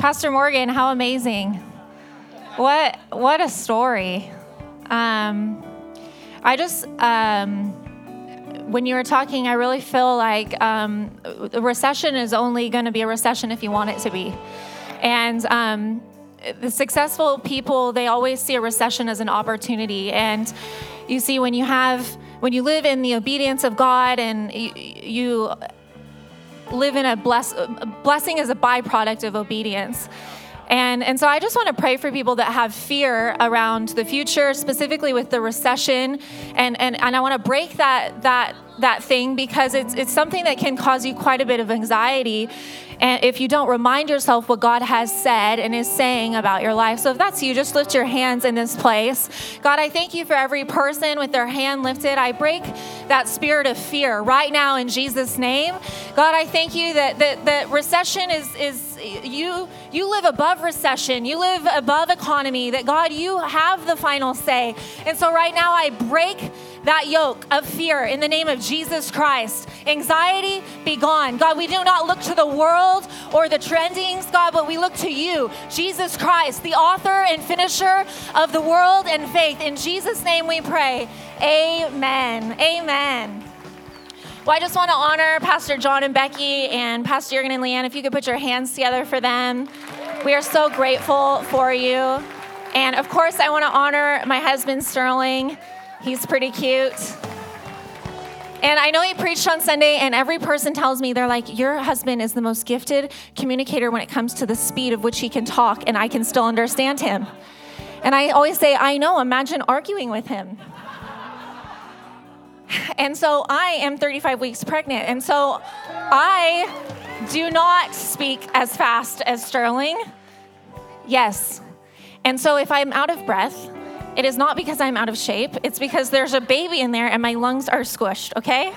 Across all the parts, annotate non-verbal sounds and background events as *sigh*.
Pastor Morgan, how amazing. What what a story. Um, I just um, when you were talking, I really feel like um, the recession is only going to be a recession if you want it to be. And um, the successful people, they always see a recession as an opportunity. And you see, when you have, when you live in the obedience of God and you, you live in a bless, blessing as a byproduct of obedience. And, and so I just want to pray for people that have fear around the future, specifically with the recession. And, and, and I want to break that, that, that thing because it's, it's something that can cause you quite a bit of anxiety. And if you don't remind yourself what God has said and is saying about your life. So if that's you, just lift your hands in this place. God, I thank you for every person with their hand lifted. I break that spirit of fear right now in Jesus' name. God, I thank you that, that, that recession is, is you you live above recession. You live above economy that god you have the final say. And so right now i break that yoke of fear in the name of jesus christ. Anxiety be gone. God we do not look to the world or the trendings god but we look to you jesus christ the author and finisher of the world and faith. In jesus name we pray. Amen. Amen well, I just want to honor Pastor John and Becky and Pastor Jurgen and Leanne. If you could put your hands together for them. We are so grateful for you. And of course, I want to honor my husband, Sterling. He's pretty cute. And I know he preached on Sunday, and every person tells me, they're like, Your husband is the most gifted communicator when it comes to the speed of which he can talk, and I can still understand him. And I always say, I know, imagine arguing with him. And so I am 35 weeks pregnant. And so I do not speak as fast as Sterling. Yes. And so if I'm out of breath, it is not because I'm out of shape, it's because there's a baby in there and my lungs are squished, okay?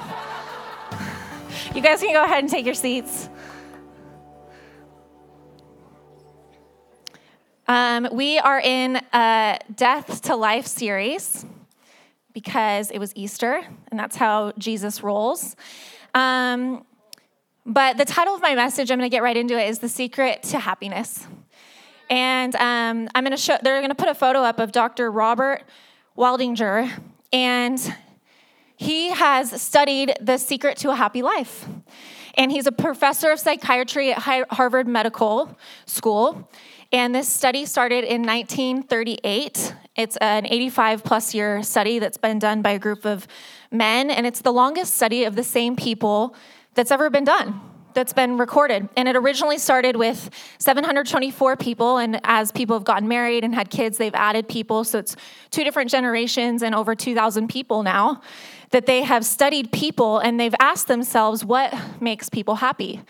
You guys can go ahead and take your seats. Um, we are in a Death to Life series because it was Easter, and that's how Jesus rolls. Um, but the title of my message, I'm going to get right into it, is The Secret to Happiness. And um, I'm going to show, they're going to put a photo up of Dr. Robert Waldinger, and he has studied the secret to a happy life. And he's a professor of psychiatry at Harvard Medical School. And this study started in 1938. It's an 85 plus year study that's been done by a group of men, and it's the longest study of the same people that's ever been done that's been recorded. And it originally started with 724 people, and as people have gotten married and had kids, they've added people. So it's two different generations and over 2,000 people now that they have studied people and they've asked themselves what makes people happy.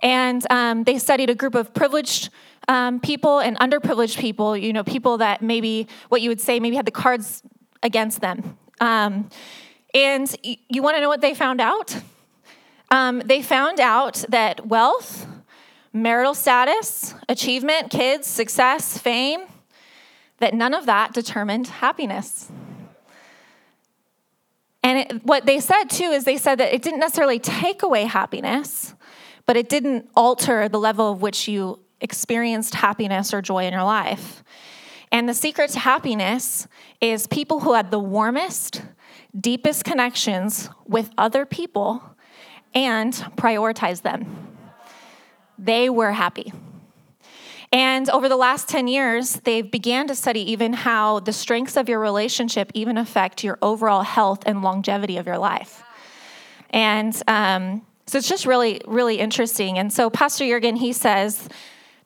And um, they studied a group of privileged um, people and underprivileged people, you know, people that maybe what you would say maybe had the cards against them. Um, and y- you want to know what they found out? Um, they found out that wealth, marital status, achievement, kids, success, fame, that none of that determined happiness. And it, what they said too is they said that it didn't necessarily take away happiness, but it didn't alter the level of which you experienced happiness or joy in your life. And the secret to happiness is people who had the warmest, deepest connections with other people and prioritize them. They were happy. And over the last 10 years, they've began to study even how the strengths of your relationship even affect your overall health and longevity of your life. And um, so it's just really, really interesting. And so Pastor Jurgen, he says,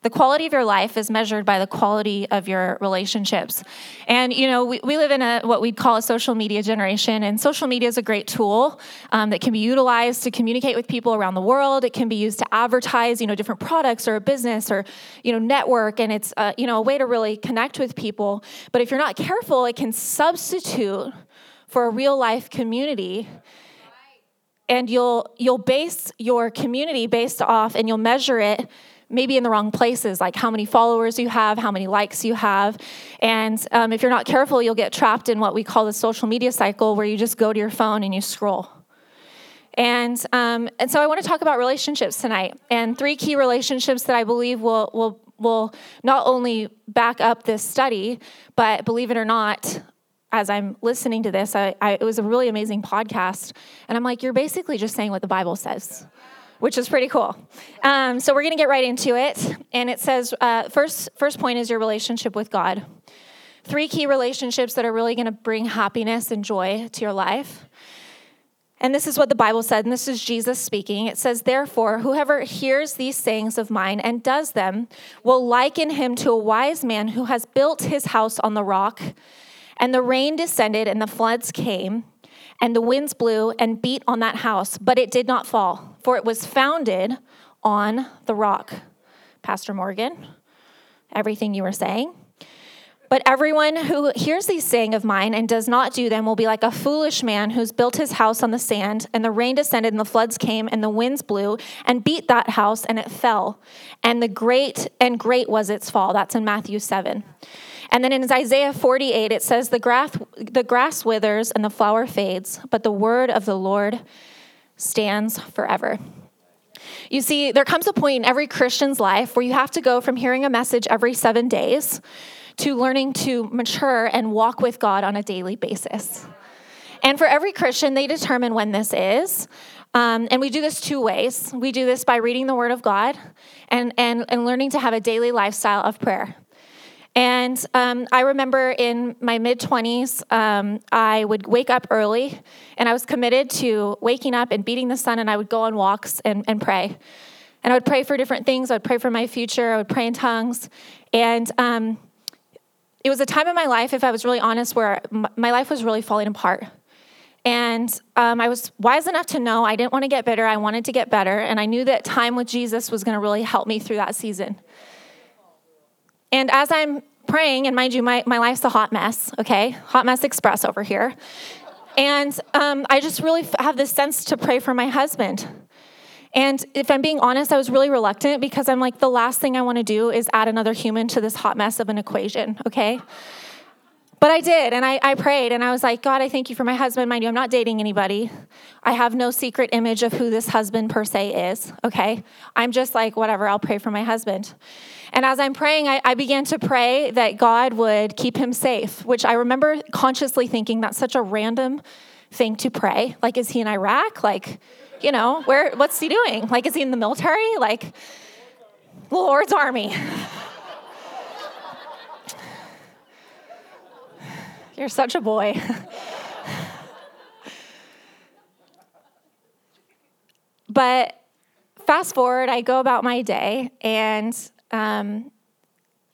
The quality of your life is measured by the quality of your relationships. And, you know, we, we live in a what we'd call a social media generation, and social media is a great tool um, that can be utilized to communicate with people around the world. It can be used to advertise, you know, different products or a business or, you know, network, and it's, uh, you know, a way to really connect with people. But if you're not careful, it can substitute for a real life community and you'll you'll base your community based off and you'll measure it maybe in the wrong places, like how many followers you have, how many likes you have. And um, if you're not careful, you'll get trapped in what we call the social media cycle where you just go to your phone and you scroll. And, um, and so I want to talk about relationships tonight and three key relationships that I believe will, will, will not only back up this study, but believe it or not, as I'm listening to this, I, I, it was a really amazing podcast. And I'm like, you're basically just saying what the Bible says which is pretty cool. Um, so we're going to get right into it. And it says uh, first, first point is your relationship with God. Three key relationships that are really going to bring happiness and joy to your life. And this is what the Bible said, and this is Jesus speaking. It says, Therefore, whoever hears these sayings of mine and does them will liken him to a wise man who has built his house on the rock. And the rain descended, and the floods came, and the winds blew and beat on that house, but it did not fall, for it was founded on the rock. Pastor Morgan, everything you were saying. But everyone who hears these saying of mine and does not do them will be like a foolish man who's built his house on the sand, and the rain descended, and the floods came, and the winds blew and beat that house, and it fell. And the great and great was its fall. That's in Matthew 7. And then in Isaiah 48, it says, the grass, the grass withers and the flower fades, but the word of the Lord stands forever. You see, there comes a point in every Christian's life where you have to go from hearing a message every seven days to learning to mature and walk with God on a daily basis. And for every Christian, they determine when this is. Um, and we do this two ways. We do this by reading the Word of God and, and, and learning to have a daily lifestyle of prayer. And um, I remember in my mid 20s, um, I would wake up early and I was committed to waking up and beating the sun, and I would go on walks and, and pray. And I would pray for different things. I would pray for my future. I would pray in tongues. And um, it was a time in my life, if I was really honest, where my life was really falling apart. And um, I was wise enough to know I didn't want to get bitter. I wanted to get better. And I knew that time with Jesus was going to really help me through that season. And as I'm praying, and mind you, my, my life's a hot mess, okay? Hot mess express over here. And um, I just really have this sense to pray for my husband. And if I'm being honest, I was really reluctant because I'm like, the last thing I want to do is add another human to this hot mess of an equation, okay? But I did, and I, I prayed, and I was like, God, I thank you for my husband. Mind you, I'm not dating anybody. I have no secret image of who this husband per se is, okay? I'm just like, whatever, I'll pray for my husband. And as I'm praying, I, I began to pray that God would keep him safe, which I remember consciously thinking that's such a random thing to pray. Like, is he in Iraq? Like, you know, where, what's he doing? Like, is he in the military? Like, Lord's army. *laughs* You're such a boy. *laughs* but fast forward, I go about my day, and um,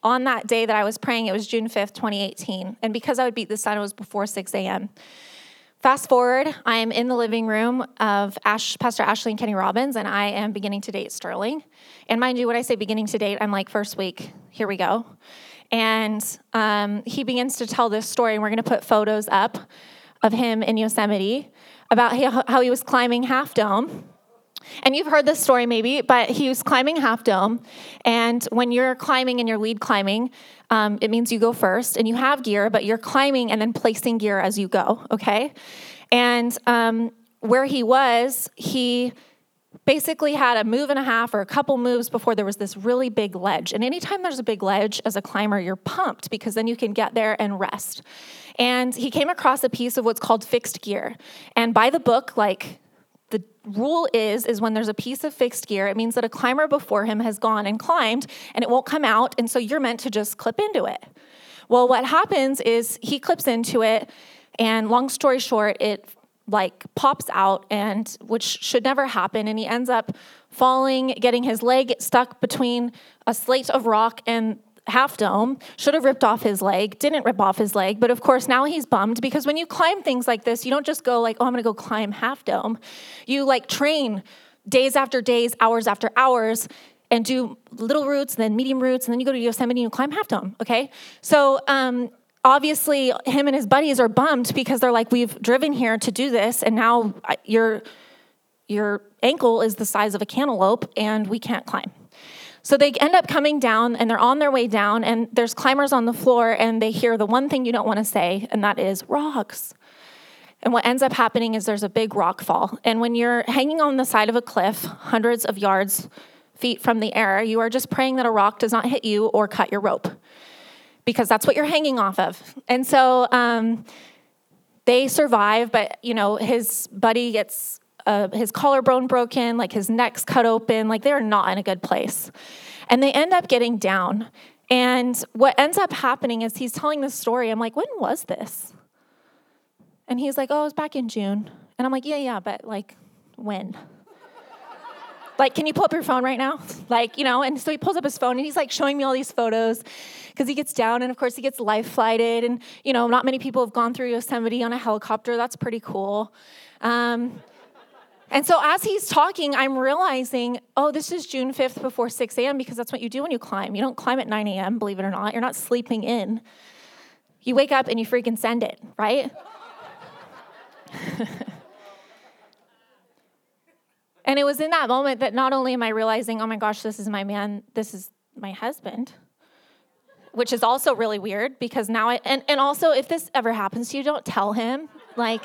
on that day that I was praying, it was June 5th, 2018. And because I would beat the sun, it was before 6 a.m. Fast forward, I am in the living room of Ash, Pastor Ashley and Kenny Robbins, and I am beginning to date Sterling. And mind you, when I say beginning to date, I'm like, first week, here we go. And um, he begins to tell this story, and we're going to put photos up of him in Yosemite about how he was climbing Half Dome. And you've heard this story maybe, but he was climbing Half Dome. And when you're climbing and you're lead climbing, um, it means you go first and you have gear, but you're climbing and then placing gear as you go, okay? And um, where he was, he basically had a move and a half or a couple moves before there was this really big ledge. And anytime there's a big ledge as a climber, you're pumped because then you can get there and rest. And he came across a piece of what's called fixed gear. And by the book, like the rule is is when there's a piece of fixed gear, it means that a climber before him has gone and climbed and it won't come out. And so you're meant to just clip into it. Well, what happens is he clips into it, and long story short, it like pops out and which should never happen and he ends up falling getting his leg stuck between a slate of rock and half dome should have ripped off his leg didn't rip off his leg but of course now he's bummed because when you climb things like this you don't just go like oh i'm to go climb half dome. You like train days after days hours after hours and do little routes then medium routes and then you go to yosemite and you climb half dome okay? So um, obviously him and his buddies are bummed because they're like we've driven here to do this and now your your ankle is the size of a cantaloupe and we can't climb so they end up coming down and they're on their way down and there's climbers on the floor and they hear the one thing you don't want to say and that is rocks and what ends up happening is there's a big rock fall and when you're hanging on the side of a cliff hundreds of yards feet from the air you are just praying that a rock does not hit you or cut your rope because that's what you're hanging off of. And so um, they survive, but you know his buddy gets uh, his collarbone broken, like his neck's cut open, like they're not in a good place, and they end up getting down. And what ends up happening is he's telling this story. I'm like, when was this? And he's like, oh, it was back in June. And I'm like, yeah, yeah, but like when? *laughs* like, can you pull up your phone right now? *laughs* Like, you know, and so he pulls up his phone and he's like showing me all these photos because he gets down and of course he gets life flighted. And, you know, not many people have gone through Yosemite on a helicopter. That's pretty cool. Um, and so as he's talking, I'm realizing, oh, this is June 5th before 6 a.m. because that's what you do when you climb. You don't climb at 9 a.m., believe it or not. You're not sleeping in. You wake up and you freaking send it, right? *laughs* And it was in that moment that not only am I realizing, oh my gosh, this is my man, this is my husband, which is also really weird because now I, and, and also if this ever happens to you, don't tell him. Like,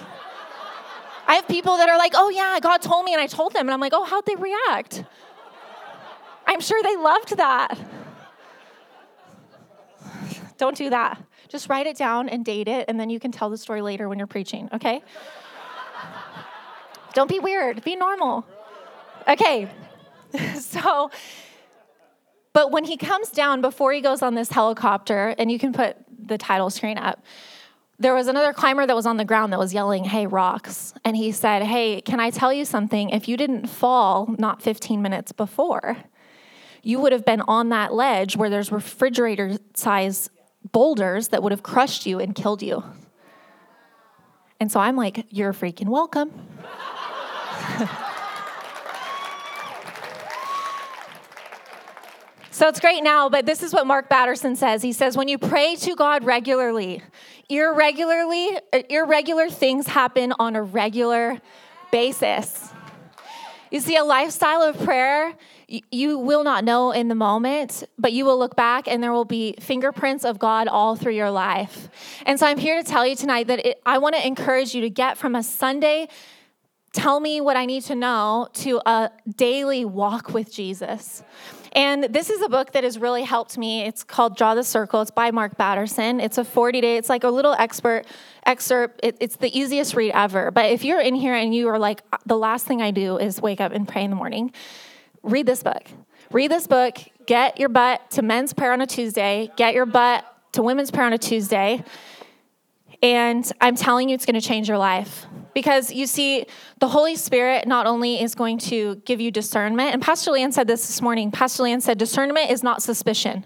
I have people that are like, oh yeah, God told me and I told them. And I'm like, oh, how'd they react? I'm sure they loved that. Don't do that. Just write it down and date it, and then you can tell the story later when you're preaching, okay? Don't be weird, be normal. Okay, *laughs* so, but when he comes down before he goes on this helicopter, and you can put the title screen up, there was another climber that was on the ground that was yelling, Hey, rocks. And he said, Hey, can I tell you something? If you didn't fall not 15 minutes before, you would have been on that ledge where there's refrigerator size boulders that would have crushed you and killed you. And so I'm like, You're freaking welcome. *laughs* So it's great now, but this is what Mark Batterson says. He says, when you pray to God regularly, irregularly, uh, irregular things happen on a regular basis. You see, a lifestyle of prayer, you will not know in the moment, but you will look back and there will be fingerprints of God all through your life. And so I'm here to tell you tonight that it, I want to encourage you to get from a Sunday, tell me what I need to know, to a daily walk with Jesus. And this is a book that has really helped me. It's called Draw the Circle. It's by Mark Batterson. It's a 40 day, it's like a little expert excerpt. It, it's the easiest read ever. But if you're in here and you are like, uh, the last thing I do is wake up and pray in the morning, read this book. Read this book, get your butt to men's prayer on a Tuesday, get your butt to women's prayer on a Tuesday. And I'm telling you, it's going to change your life. Because you see, the Holy Spirit not only is going to give you discernment, and Pastor Leanne said this this morning. Pastor Leanne said, discernment is not suspicion,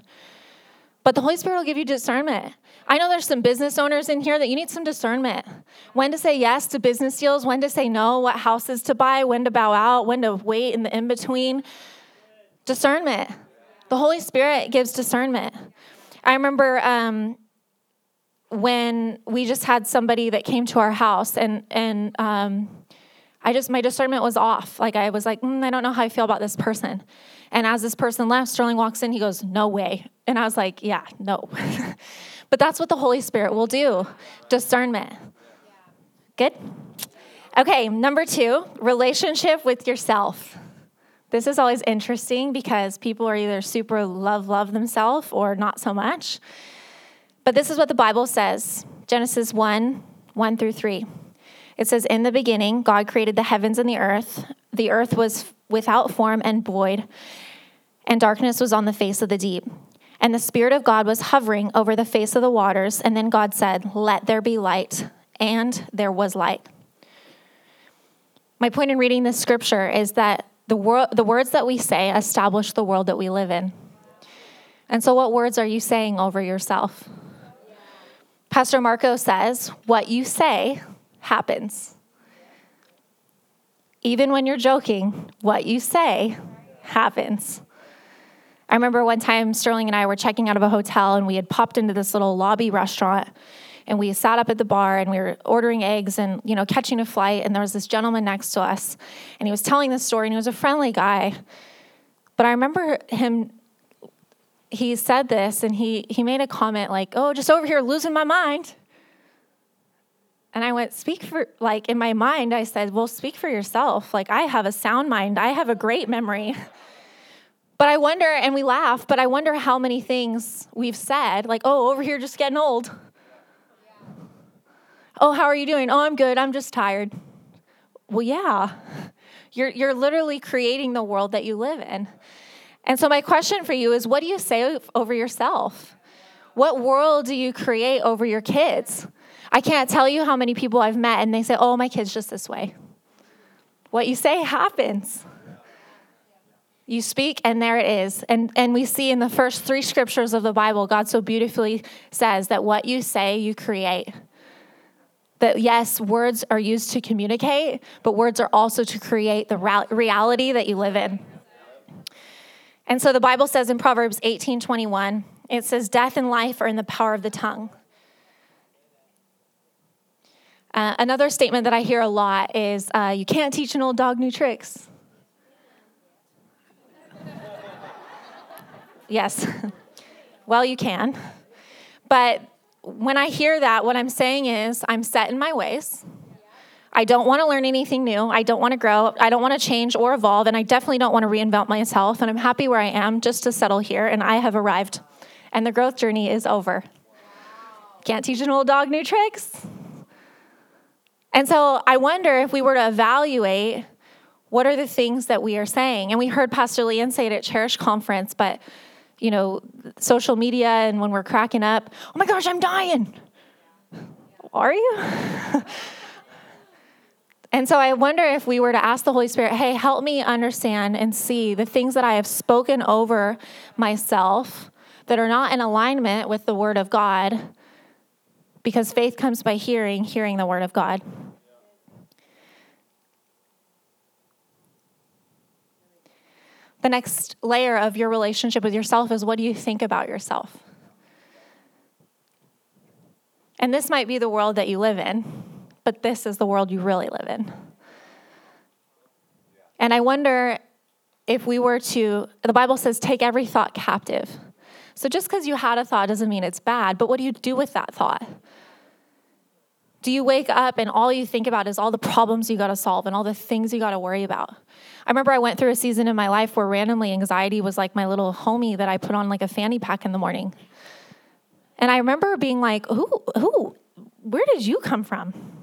but the Holy Spirit will give you discernment. I know there's some business owners in here that you need some discernment. When to say yes to business deals, when to say no, what houses to buy, when to bow out, when to wait in the in between. Discernment. The Holy Spirit gives discernment. I remember um, when we just had somebody that came to our house and and um, I just my discernment was off. Like I was like, mm, I don't know how I feel about this person. And as this person left, Sterling walks in. He goes, "No way." And I was like, "Yeah, no." *laughs* but that's what the Holy Spirit will do. Discernment. Good. Okay, number two, relationship with yourself. This is always interesting because people are either super love love themselves or not so much. But this is what the Bible says Genesis 1 1 through 3. It says, In the beginning, God created the heavens and the earth. The earth was without form and void, and darkness was on the face of the deep. And the Spirit of God was hovering over the face of the waters. And then God said, Let there be light. And there was light. my point in reading this scripture is that the, wor- the words that we say establish the world that we live in. And so, what words are you saying over yourself? Pastor Marco says, What you say happens. Even when you're joking, what you say happens. I remember one time Sterling and I were checking out of a hotel and we had popped into this little lobby restaurant and we sat up at the bar and we were ordering eggs and you know catching a flight and there was this gentleman next to us and he was telling this story and he was a friendly guy but i remember him he said this and he he made a comment like oh just over here losing my mind and i went speak for like in my mind i said well speak for yourself like i have a sound mind i have a great memory *laughs* but i wonder and we laugh but i wonder how many things we've said like oh over here just getting old Oh, how are you doing? Oh, I'm good. I'm just tired. Well, yeah. You're, you're literally creating the world that you live in. And so, my question for you is what do you say over yourself? What world do you create over your kids? I can't tell you how many people I've met and they say, oh, my kid's just this way. What you say happens. You speak, and there it is. And, and we see in the first three scriptures of the Bible, God so beautifully says that what you say, you create. That yes, words are used to communicate, but words are also to create the reality that you live in. And so the Bible says in Proverbs 18 21, it says, Death and life are in the power of the tongue. Uh, another statement that I hear a lot is, uh, You can't teach an old dog new tricks. yes. *laughs* well, you can. But when I hear that, what I'm saying is I'm set in my ways. I don't want to learn anything new. I don't want to grow. I don't want to change or evolve. And I definitely don't want to reinvent myself. And I'm happy where I am just to settle here. And I have arrived. And the growth journey is over. Can't teach an old dog new tricks. And so I wonder if we were to evaluate what are the things that we are saying. And we heard Pastor Leanne say it at Cherish Conference, but you know, social media and when we're cracking up, oh my gosh, I'm dying. Are you? *laughs* and so I wonder if we were to ask the Holy Spirit, hey, help me understand and see the things that I have spoken over myself that are not in alignment with the Word of God, because faith comes by hearing, hearing the Word of God. The next layer of your relationship with yourself is what do you think about yourself? And this might be the world that you live in, but this is the world you really live in. And I wonder if we were to, the Bible says, take every thought captive. So just because you had a thought doesn't mean it's bad, but what do you do with that thought? Do you wake up and all you think about is all the problems you got to solve and all the things you got to worry about? I remember I went through a season in my life where randomly anxiety was like my little homie that I put on like a fanny pack in the morning. And I remember being like, "Who who where did you come from?"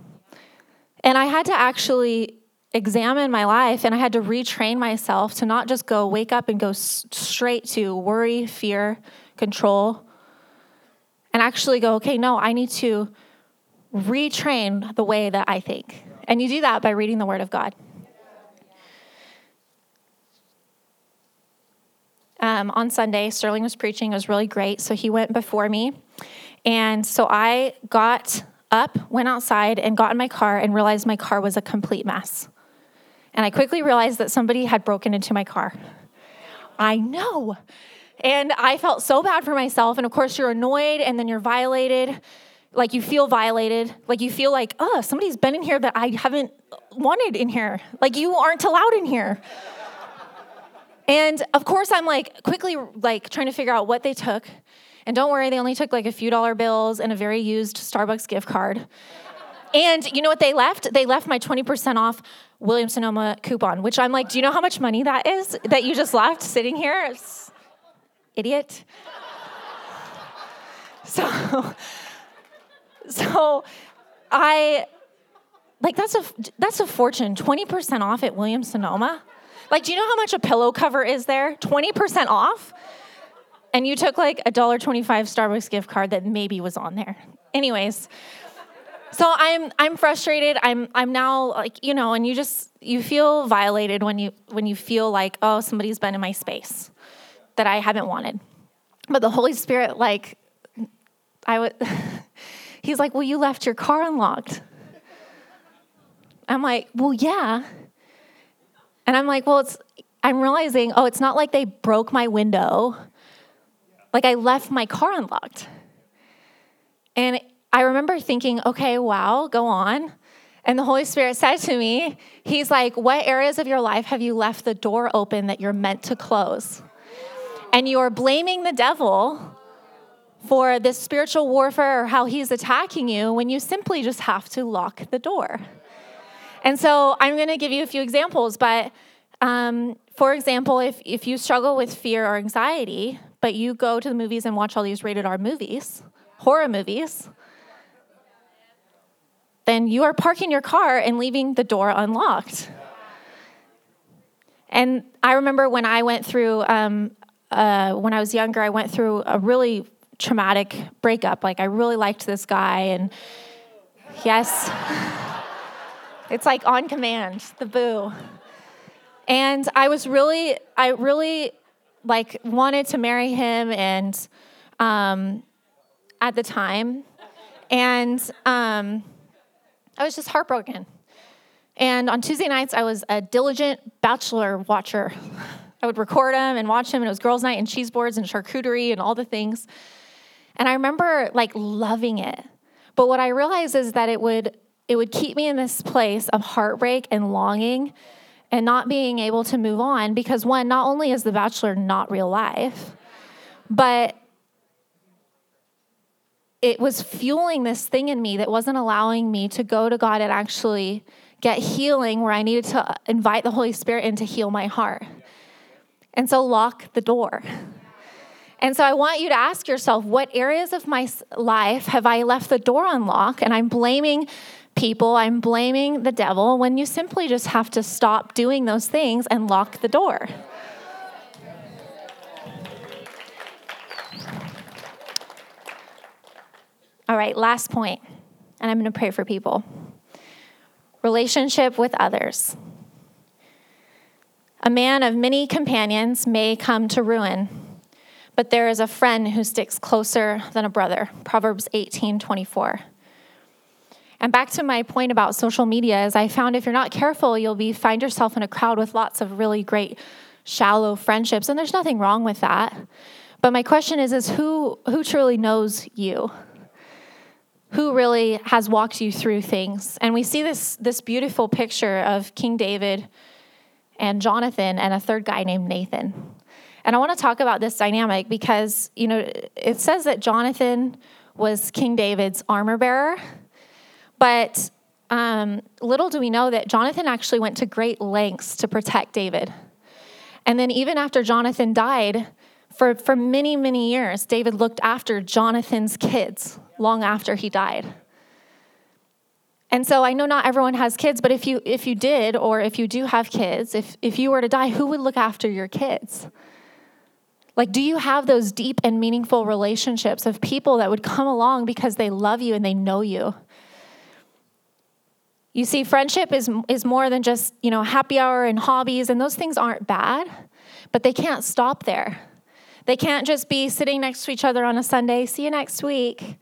And I had to actually examine my life and I had to retrain myself to not just go wake up and go s- straight to worry, fear, control, and actually go, okay, no, I need to retrain the way that I think. And you do that by reading the Word of God. Um, on Sunday, Sterling was preaching. It was really great. So he went before me. And so I got up, went outside, and got in my car and realized my car was a complete mess. And I quickly realized that somebody had broken into my car. I know. And I felt so bad for myself. And of course, you're annoyed and then you're violated like you feel violated, like you feel like, oh, somebody's been in here that I haven't wanted in here. Like you aren't allowed in here. and of course, I'm like quickly like trying to figure out what they took. And don't worry, they only took like a few dollar bills and a very used Starbucks gift card. And you know what they left? They left my 20% off Williams Sonoma coupon, which I'm like, do you know how much money that is that you just left sitting here? It's, idiot. *laughs* So so I like that's a that's a fortune. 20% off at Williams Sonoma. Like, do you know how much a pillow cover is there? 20% off? And you took like a $1.25 Starbucks gift card that maybe was on there. Anyways, So I'm I'm frustrated. I'm I'm now like, you know, and you just you feel violated when you when you feel like, oh, somebody's been in my space that I haven't wanted. But the Holy Spirit like I would *laughs* He's like, "Well, you left your car unlocked." I'm like, "Well, yeah." And I'm like, "Well, it's I'm realizing, oh, it's not like they broke my window. Like I left my car unlocked." And I remember thinking, okay, wow, go on. And the Holy Spirit said to me, He's like, What areas of your life have you left the door open that you're meant to close? And you are blaming the devil for this spiritual warfare or how he's attacking you when you simply just have to lock the door. And so I'm going to give you a few examples, but um, for example, if, if you struggle with fear or anxiety, but you go to the movies and watch all these rated R movies, horror movies, then you are parking your car and leaving the door unlocked. And I remember when I went through, um, uh, when I was younger, I went through a really traumatic breakup. Like, I really liked this guy, and yes, *laughs* it's like on command, the boo. And I was really, I really like wanted to marry him, and um, at the time, and um, I was just heartbroken. And on Tuesday nights, I was a diligent bachelor watcher. I would record him and watch him, and it was girls' night and cheese boards and charcuterie and all the things. And I remember like loving it. But what I realized is that it would it would keep me in this place of heartbreak and longing and not being able to move on because one, not only is The Bachelor not real life, but it was fueling this thing in me that wasn't allowing me to go to God and actually get healing where I needed to invite the Holy Spirit in to heal my heart. And so lock the door. And so I want you to ask yourself what areas of my life have I left the door unlocked and I'm blaming people, I'm blaming the devil when you simply just have to stop doing those things and lock the door. All right, last point, and I'm going to pray for people. Relationship with others. A man of many companions may come to ruin, but there is a friend who sticks closer than a brother. Proverbs 18 24. And back to my point about social media is I found if you're not careful, you'll be find yourself in a crowd with lots of really great shallow friendships, and there's nothing wrong with that. But my question is, is who who truly knows you? who really has walked you through things. And we see this, this beautiful picture of King David and Jonathan and a third guy named Nathan. And I want to talk about this dynamic because, you know, it says that Jonathan was King David's armor bearer, but um, little do we know that Jonathan actually went to great lengths to protect David. And then, even after Jonathan died, for, for many, many years, David looked after Jonathan's kids long after he died. And so I know not everyone has kids, but if you if you did or if you do have kids, if if you were to die, who would look after your kids? Like do you have those deep and meaningful relationships of people that would come along because they love you and they know you? You see friendship is is more than just, you know, happy hour and hobbies and those things aren't bad, but they can't stop there. They can't just be sitting next to each other on a Sunday, see you next week.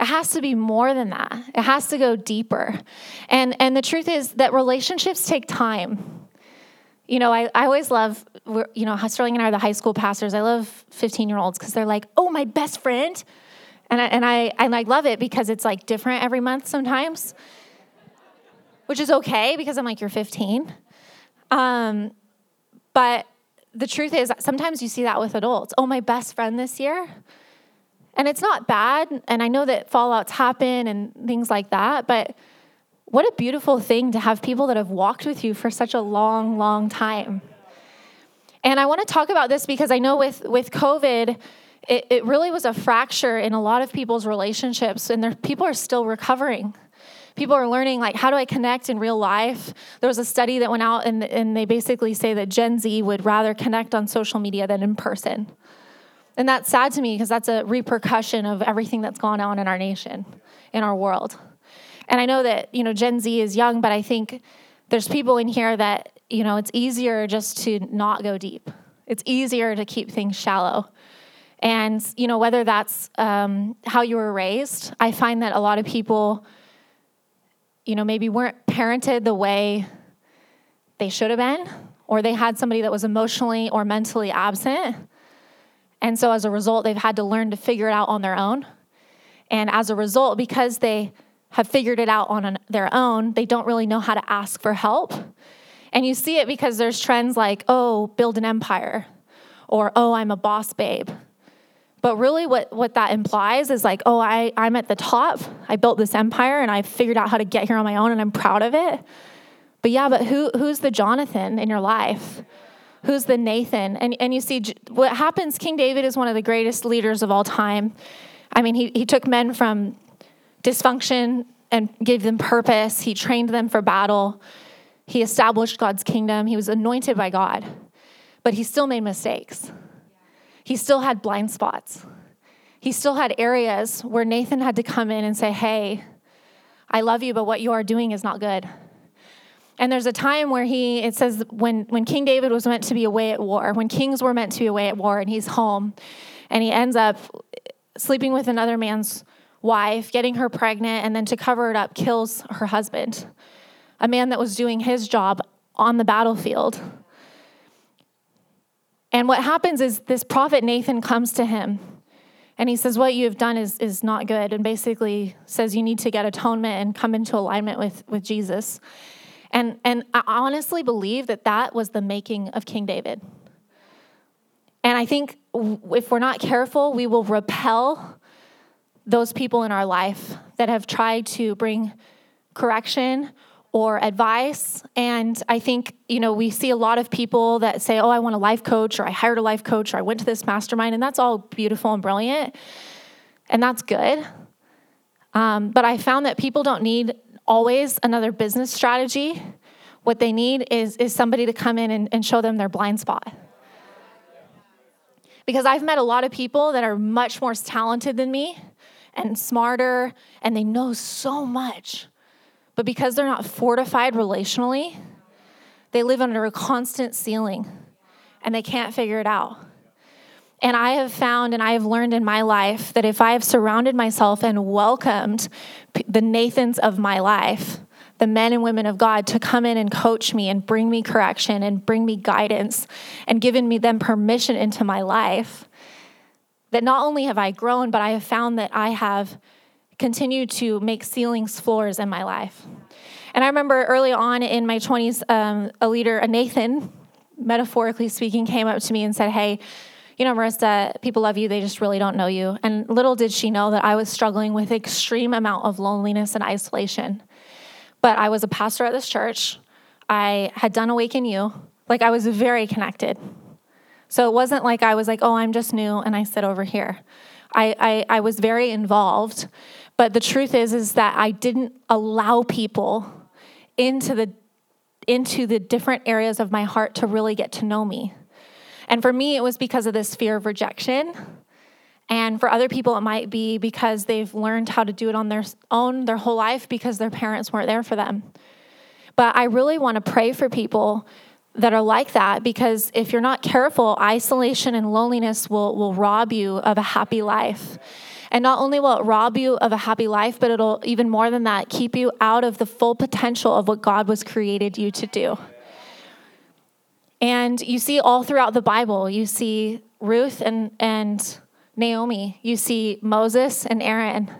It has to be more than that. It has to go deeper. And and the truth is that relationships take time. You know, I, I always love, you know, Sterling and I are the high school pastors. I love 15 year olds because they're like, oh, my best friend. And I, and, I, and I love it because it's like different every month sometimes, which is okay because I'm like, you're 15. Um, but the truth is, sometimes you see that with adults. Oh, my best friend this year. And it's not bad. And I know that fallouts happen and things like that. But what a beautiful thing to have people that have walked with you for such a long, long time. And I want to talk about this because I know with, with COVID, it, it really was a fracture in a lot of people's relationships, and people are still recovering. People are learning, like, how do I connect in real life? There was a study that went out, and, and they basically say that Gen Z would rather connect on social media than in person. And that's sad to me because that's a repercussion of everything that's gone on in our nation, in our world. And I know that, you know, Gen Z is young, but I think there's people in here that, you know, it's easier just to not go deep. It's easier to keep things shallow. And, you know, whether that's um, how you were raised, I find that a lot of people, you know, maybe weren't parented the way they should have been, or they had somebody that was emotionally or mentally absent. And so as a result, they've had to learn to figure it out on their own. And as a result, because they have figured it out on their own, they don't really know how to ask for help. And you see it because there's trends like, oh, build an empire, or oh, I'm a boss babe. But really, what, what that implies is like, oh, I, I'm at the top. I built this empire and I figured out how to get here on my own and I'm proud of it. But yeah, but who, who's the Jonathan in your life? Who's the Nathan? And, and you see, what happens, King David is one of the greatest leaders of all time. I mean, he, he took men from dysfunction and gave them purpose. He trained them for battle. He established God's kingdom. He was anointed by God, but he still made mistakes. He still had blind spots. He still had areas where Nathan had to come in and say, Hey, I love you, but what you are doing is not good. And there's a time where he, it says, when, when King David was meant to be away at war, when kings were meant to be away at war, and he's home, and he ends up sleeping with another man's wife, getting her pregnant, and then to cover it up, kills her husband, a man that was doing his job on the battlefield. And what happens is this prophet Nathan comes to him and he says, What you have done is, is not good, and basically says you need to get atonement and come into alignment with, with Jesus. And, and I honestly believe that that was the making of King David. And I think if we're not careful, we will repel those people in our life that have tried to bring correction or advice. And I think, you know, we see a lot of people that say, oh, I want a life coach, or I hired a life coach, or I went to this mastermind, and that's all beautiful and brilliant. And that's good. Um, but I found that people don't need always another business strategy. What they need is, is somebody to come in and, and show them their blind spot. Because I've met a lot of people that are much more talented than me and smarter, and they know so much. But because they're not fortified relationally, they live under a constant ceiling and they can't figure it out. And I have found and I have learned in my life that if I have surrounded myself and welcomed the Nathans of my life, the men and women of God to come in and coach me and bring me correction and bring me guidance and given me them permission into my life, that not only have I grown, but I have found that I have continued to make ceilings floors in my life. And I remember early on in my 20s, um, a leader, a Nathan, metaphorically speaking, came up to me and said, Hey, you know, Marissa, people love you, they just really don't know you. And little did she know that I was struggling with extreme amount of loneliness and isolation. But I was a pastor at this church. I had done Awaken You. Like I was very connected. So it wasn't like I was like, oh, I'm just new and I sit over here. I, I, I was very involved. But the truth is, is that I didn't allow people into the into the different areas of my heart to really get to know me. And for me, it was because of this fear of rejection. And for other people, it might be because they've learned how to do it on their own their whole life because their parents weren't there for them. But I really want to pray for people that are like that because if you're not careful, isolation and loneliness will, will rob you of a happy life. And not only will it rob you of a happy life, but it'll even more than that, keep you out of the full potential of what God was created you to do. And you see all throughout the Bible, you see Ruth and, and Naomi, you see Moses and Aaron,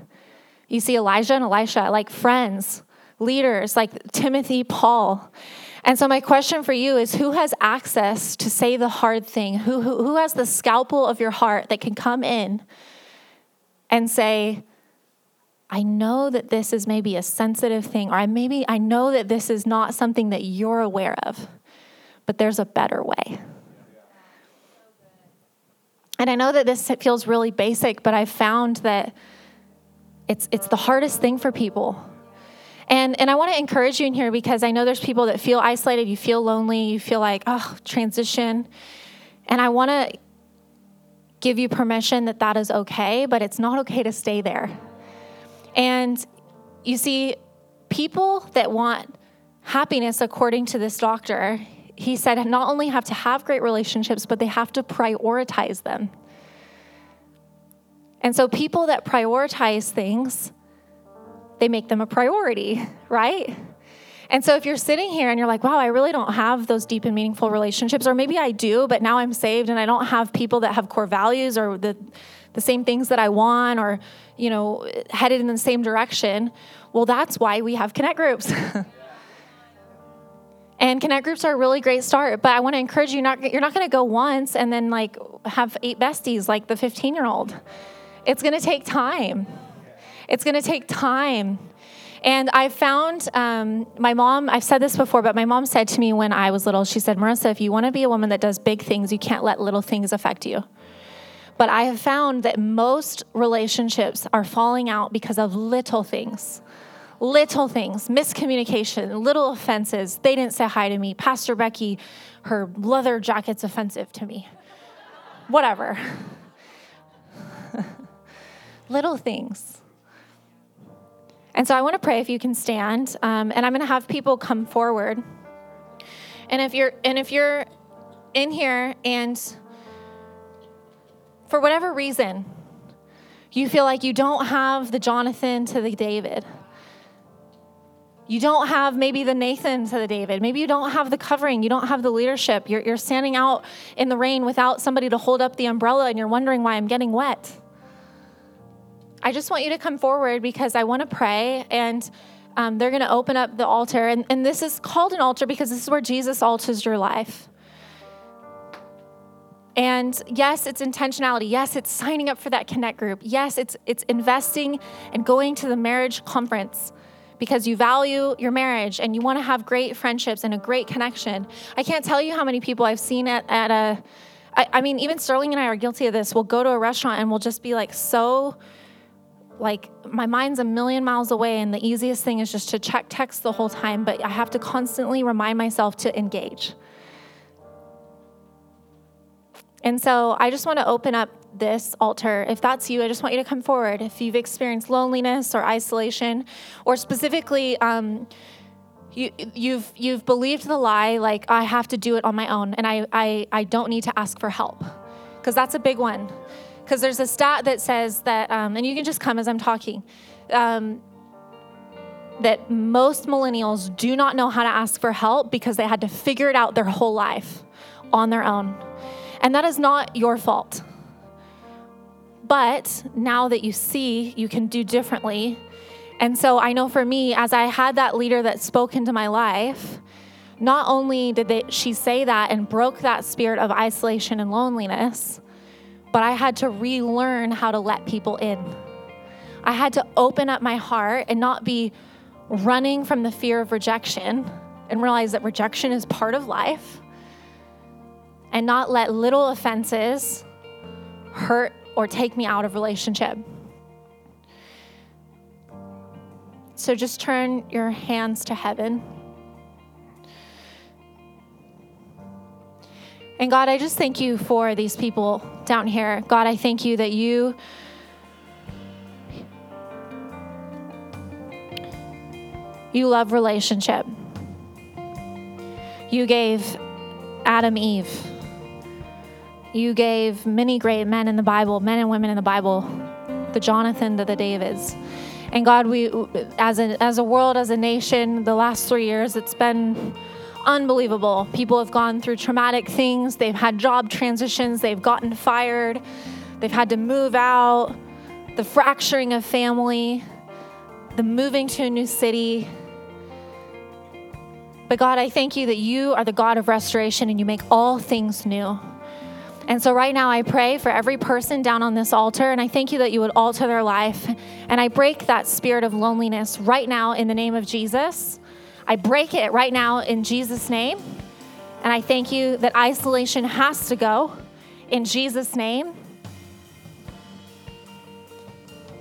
you see Elijah and Elisha, like friends, leaders, like Timothy, Paul. And so, my question for you is who has access to say the hard thing? Who, who, who has the scalpel of your heart that can come in and say, I know that this is maybe a sensitive thing, or I maybe I know that this is not something that you're aware of, but there's a better way. And I know that this feels really basic, but I've found that it's, it's the hardest thing for people and, and I want to encourage you in here because I know there's people that feel isolated, you feel lonely, you feel like, oh, transition. And I want to give you permission that that is okay, but it's not okay to stay there. And you see, people that want happiness, according to this doctor, he said not only have to have great relationships, but they have to prioritize them. And so people that prioritize things, they make them a priority, right? And so if you're sitting here and you're like, wow, I really don't have those deep and meaningful relationships, or maybe I do, but now I'm saved and I don't have people that have core values or the, the same things that I want or, you know, headed in the same direction, well, that's why we have connect groups. *laughs* and connect groups are a really great start, but I want to encourage you not you're not going to go once and then like have eight besties like the 15-year-old. It's going to take time. It's going to take time. And I found um, my mom, I've said this before, but my mom said to me when I was little, she said, Marissa, if you want to be a woman that does big things, you can't let little things affect you. But I have found that most relationships are falling out because of little things. Little things, miscommunication, little offenses. They didn't say hi to me. Pastor Becky, her leather jacket's offensive to me. Whatever. *laughs* little things. And so I want to pray if you can stand, um, and I'm going to have people come forward. And if you're and if you're in here and for whatever reason you feel like you don't have the Jonathan to the David, you don't have maybe the Nathan to the David, maybe you don't have the covering, you don't have the leadership, you're, you're standing out in the rain without somebody to hold up the umbrella, and you're wondering why I'm getting wet. I just want you to come forward because I want to pray and um, they're going to open up the altar. And, and this is called an altar because this is where Jesus alters your life. And yes, it's intentionality. Yes, it's signing up for that connect group. Yes, it's it's investing and going to the marriage conference because you value your marriage and you want to have great friendships and a great connection. I can't tell you how many people I've seen at, at a I, I mean, even Sterling and I are guilty of this. We'll go to a restaurant and we'll just be like so like my mind's a million miles away and the easiest thing is just to check text the whole time but i have to constantly remind myself to engage. And so i just want to open up this altar. If that's you i just want you to come forward. If you've experienced loneliness or isolation or specifically um, you, you've you've believed the lie like i have to do it on my own and i i, I don't need to ask for help because that's a big one because there's a stat that says that, um, and you can just come as I'm talking, um, that most millennials do not know how to ask for help because they had to figure it out their whole life on their own. And that is not your fault. But now that you see, you can do differently. And so I know for me, as I had that leader that spoke into my life, not only did they, she say that and broke that spirit of isolation and loneliness, but I had to relearn how to let people in. I had to open up my heart and not be running from the fear of rejection and realize that rejection is part of life and not let little offenses hurt or take me out of relationship. So just turn your hands to heaven. And God, I just thank you for these people down here. God, I thank you that you. You love relationship. You gave Adam Eve. You gave many great men in the Bible, men and women in the Bible, the Jonathan to the Davids. And God, we as a as a world, as a nation, the last three years, it's been unbelievable. People have gone through traumatic things, they've had job transitions, they've gotten fired, they've had to move out, the fracturing of family, the moving to a new city. But God, I thank you that you are the God of restoration and you make all things new. And so, right now, I pray for every person down on this altar, and I thank you that you would alter their life. And I break that spirit of loneliness right now in the name of Jesus. I break it right now in Jesus' name. And I thank you that isolation has to go in Jesus' name.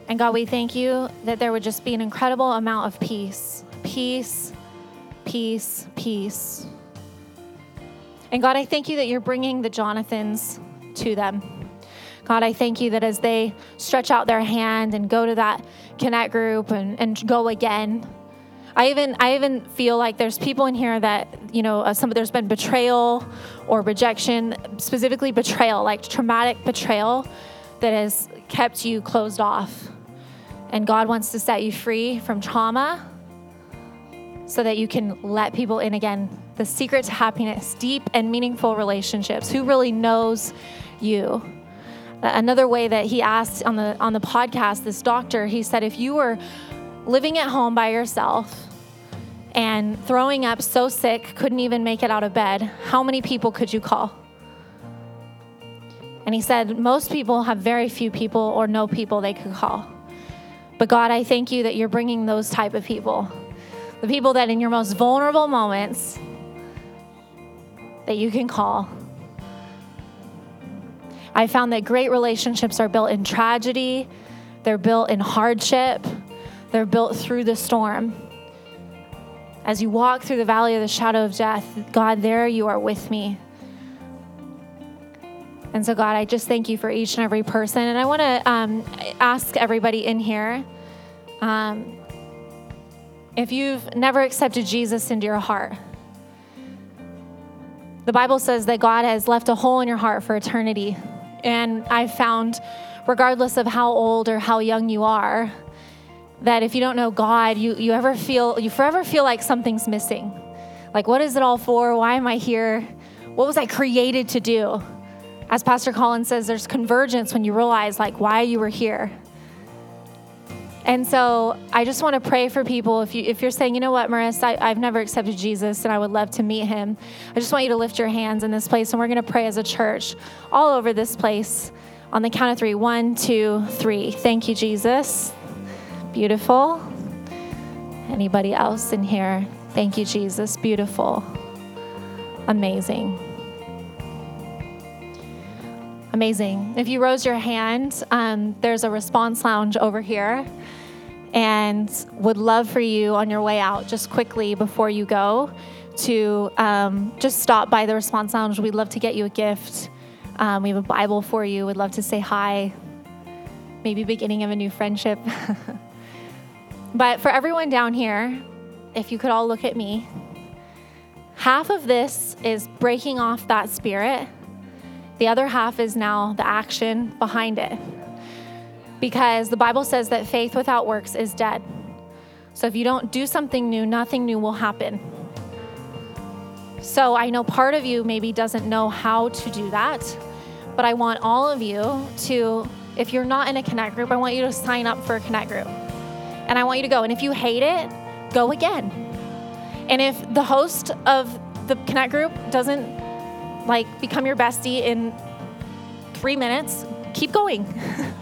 And God, we thank you that there would just be an incredible amount of peace, peace, peace, peace. And God, I thank you that you're bringing the Jonathans to them. God, I thank you that as they stretch out their hand and go to that connect group and, and go again, I even I even feel like there's people in here that you know uh, some there's been betrayal or rejection, specifically betrayal, like traumatic betrayal that has kept you closed off. And God wants to set you free from trauma so that you can let people in again. The secret to happiness, deep and meaningful relationships. Who really knows you? Another way that he asked on the on the podcast, this doctor, he said, if you were living at home by yourself and throwing up so sick, couldn't even make it out of bed, how many people could you call? And he said, most people have very few people or no people they could call. But God, I thank you that you're bringing those type of people. The people that in your most vulnerable moments that you can call I found that great relationships are built in tragedy, they're built in hardship, they're built through the storm. As you walk through the valley of the shadow of death, God, there you are with me. And so, God, I just thank you for each and every person. And I want to um, ask everybody in here um, if you've never accepted Jesus into your heart, the Bible says that God has left a hole in your heart for eternity. And I've found, regardless of how old or how young you are, that if you don't know God, you, you ever feel, you forever feel like something's missing. Like, what is it all for? Why am I here? What was I created to do? As Pastor Colin says, there's convergence when you realize, like, why you were here. And so I just want to pray for people. If, you, if you're saying, you know what, Marissa, I, I've never accepted Jesus and I would love to meet him, I just want you to lift your hands in this place and we're going to pray as a church all over this place on the count of three. One, two, three. Thank you, Jesus. Beautiful. Anybody else in here? Thank you, Jesus. Beautiful. Amazing. Amazing. If you rose your hand, um, there's a response lounge over here and would love for you on your way out, just quickly before you go, to um, just stop by the response lounge. We'd love to get you a gift. Um, we have a Bible for you. We'd love to say hi, maybe beginning of a new friendship. *laughs* but for everyone down here, if you could all look at me, half of this is breaking off that spirit. The other half is now the action behind it because the Bible says that faith without works is dead. So if you don't do something new, nothing new will happen. So I know part of you maybe doesn't know how to do that, but I want all of you to, if you're not in a connect group, I want you to sign up for a connect group. And I want you to go. And if you hate it, go again. And if the host of the connect group doesn't like become your bestie in three minutes, keep going. *laughs*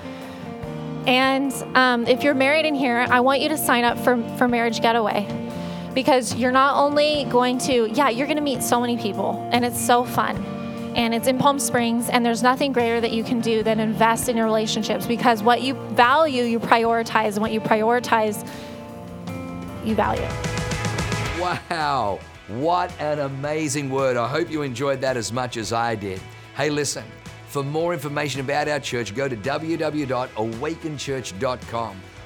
And um, if you're married in here, I want you to sign up for, for Marriage Getaway because you're not only going to, yeah, you're going to meet so many people and it's so fun. And it's in Palm Springs, and there's nothing greater that you can do than invest in your relationships because what you value, you prioritize, and what you prioritize, you value. Wow, what an amazing word. I hope you enjoyed that as much as I did. Hey, listen. For more information about our church, go to www.awakenchurch.com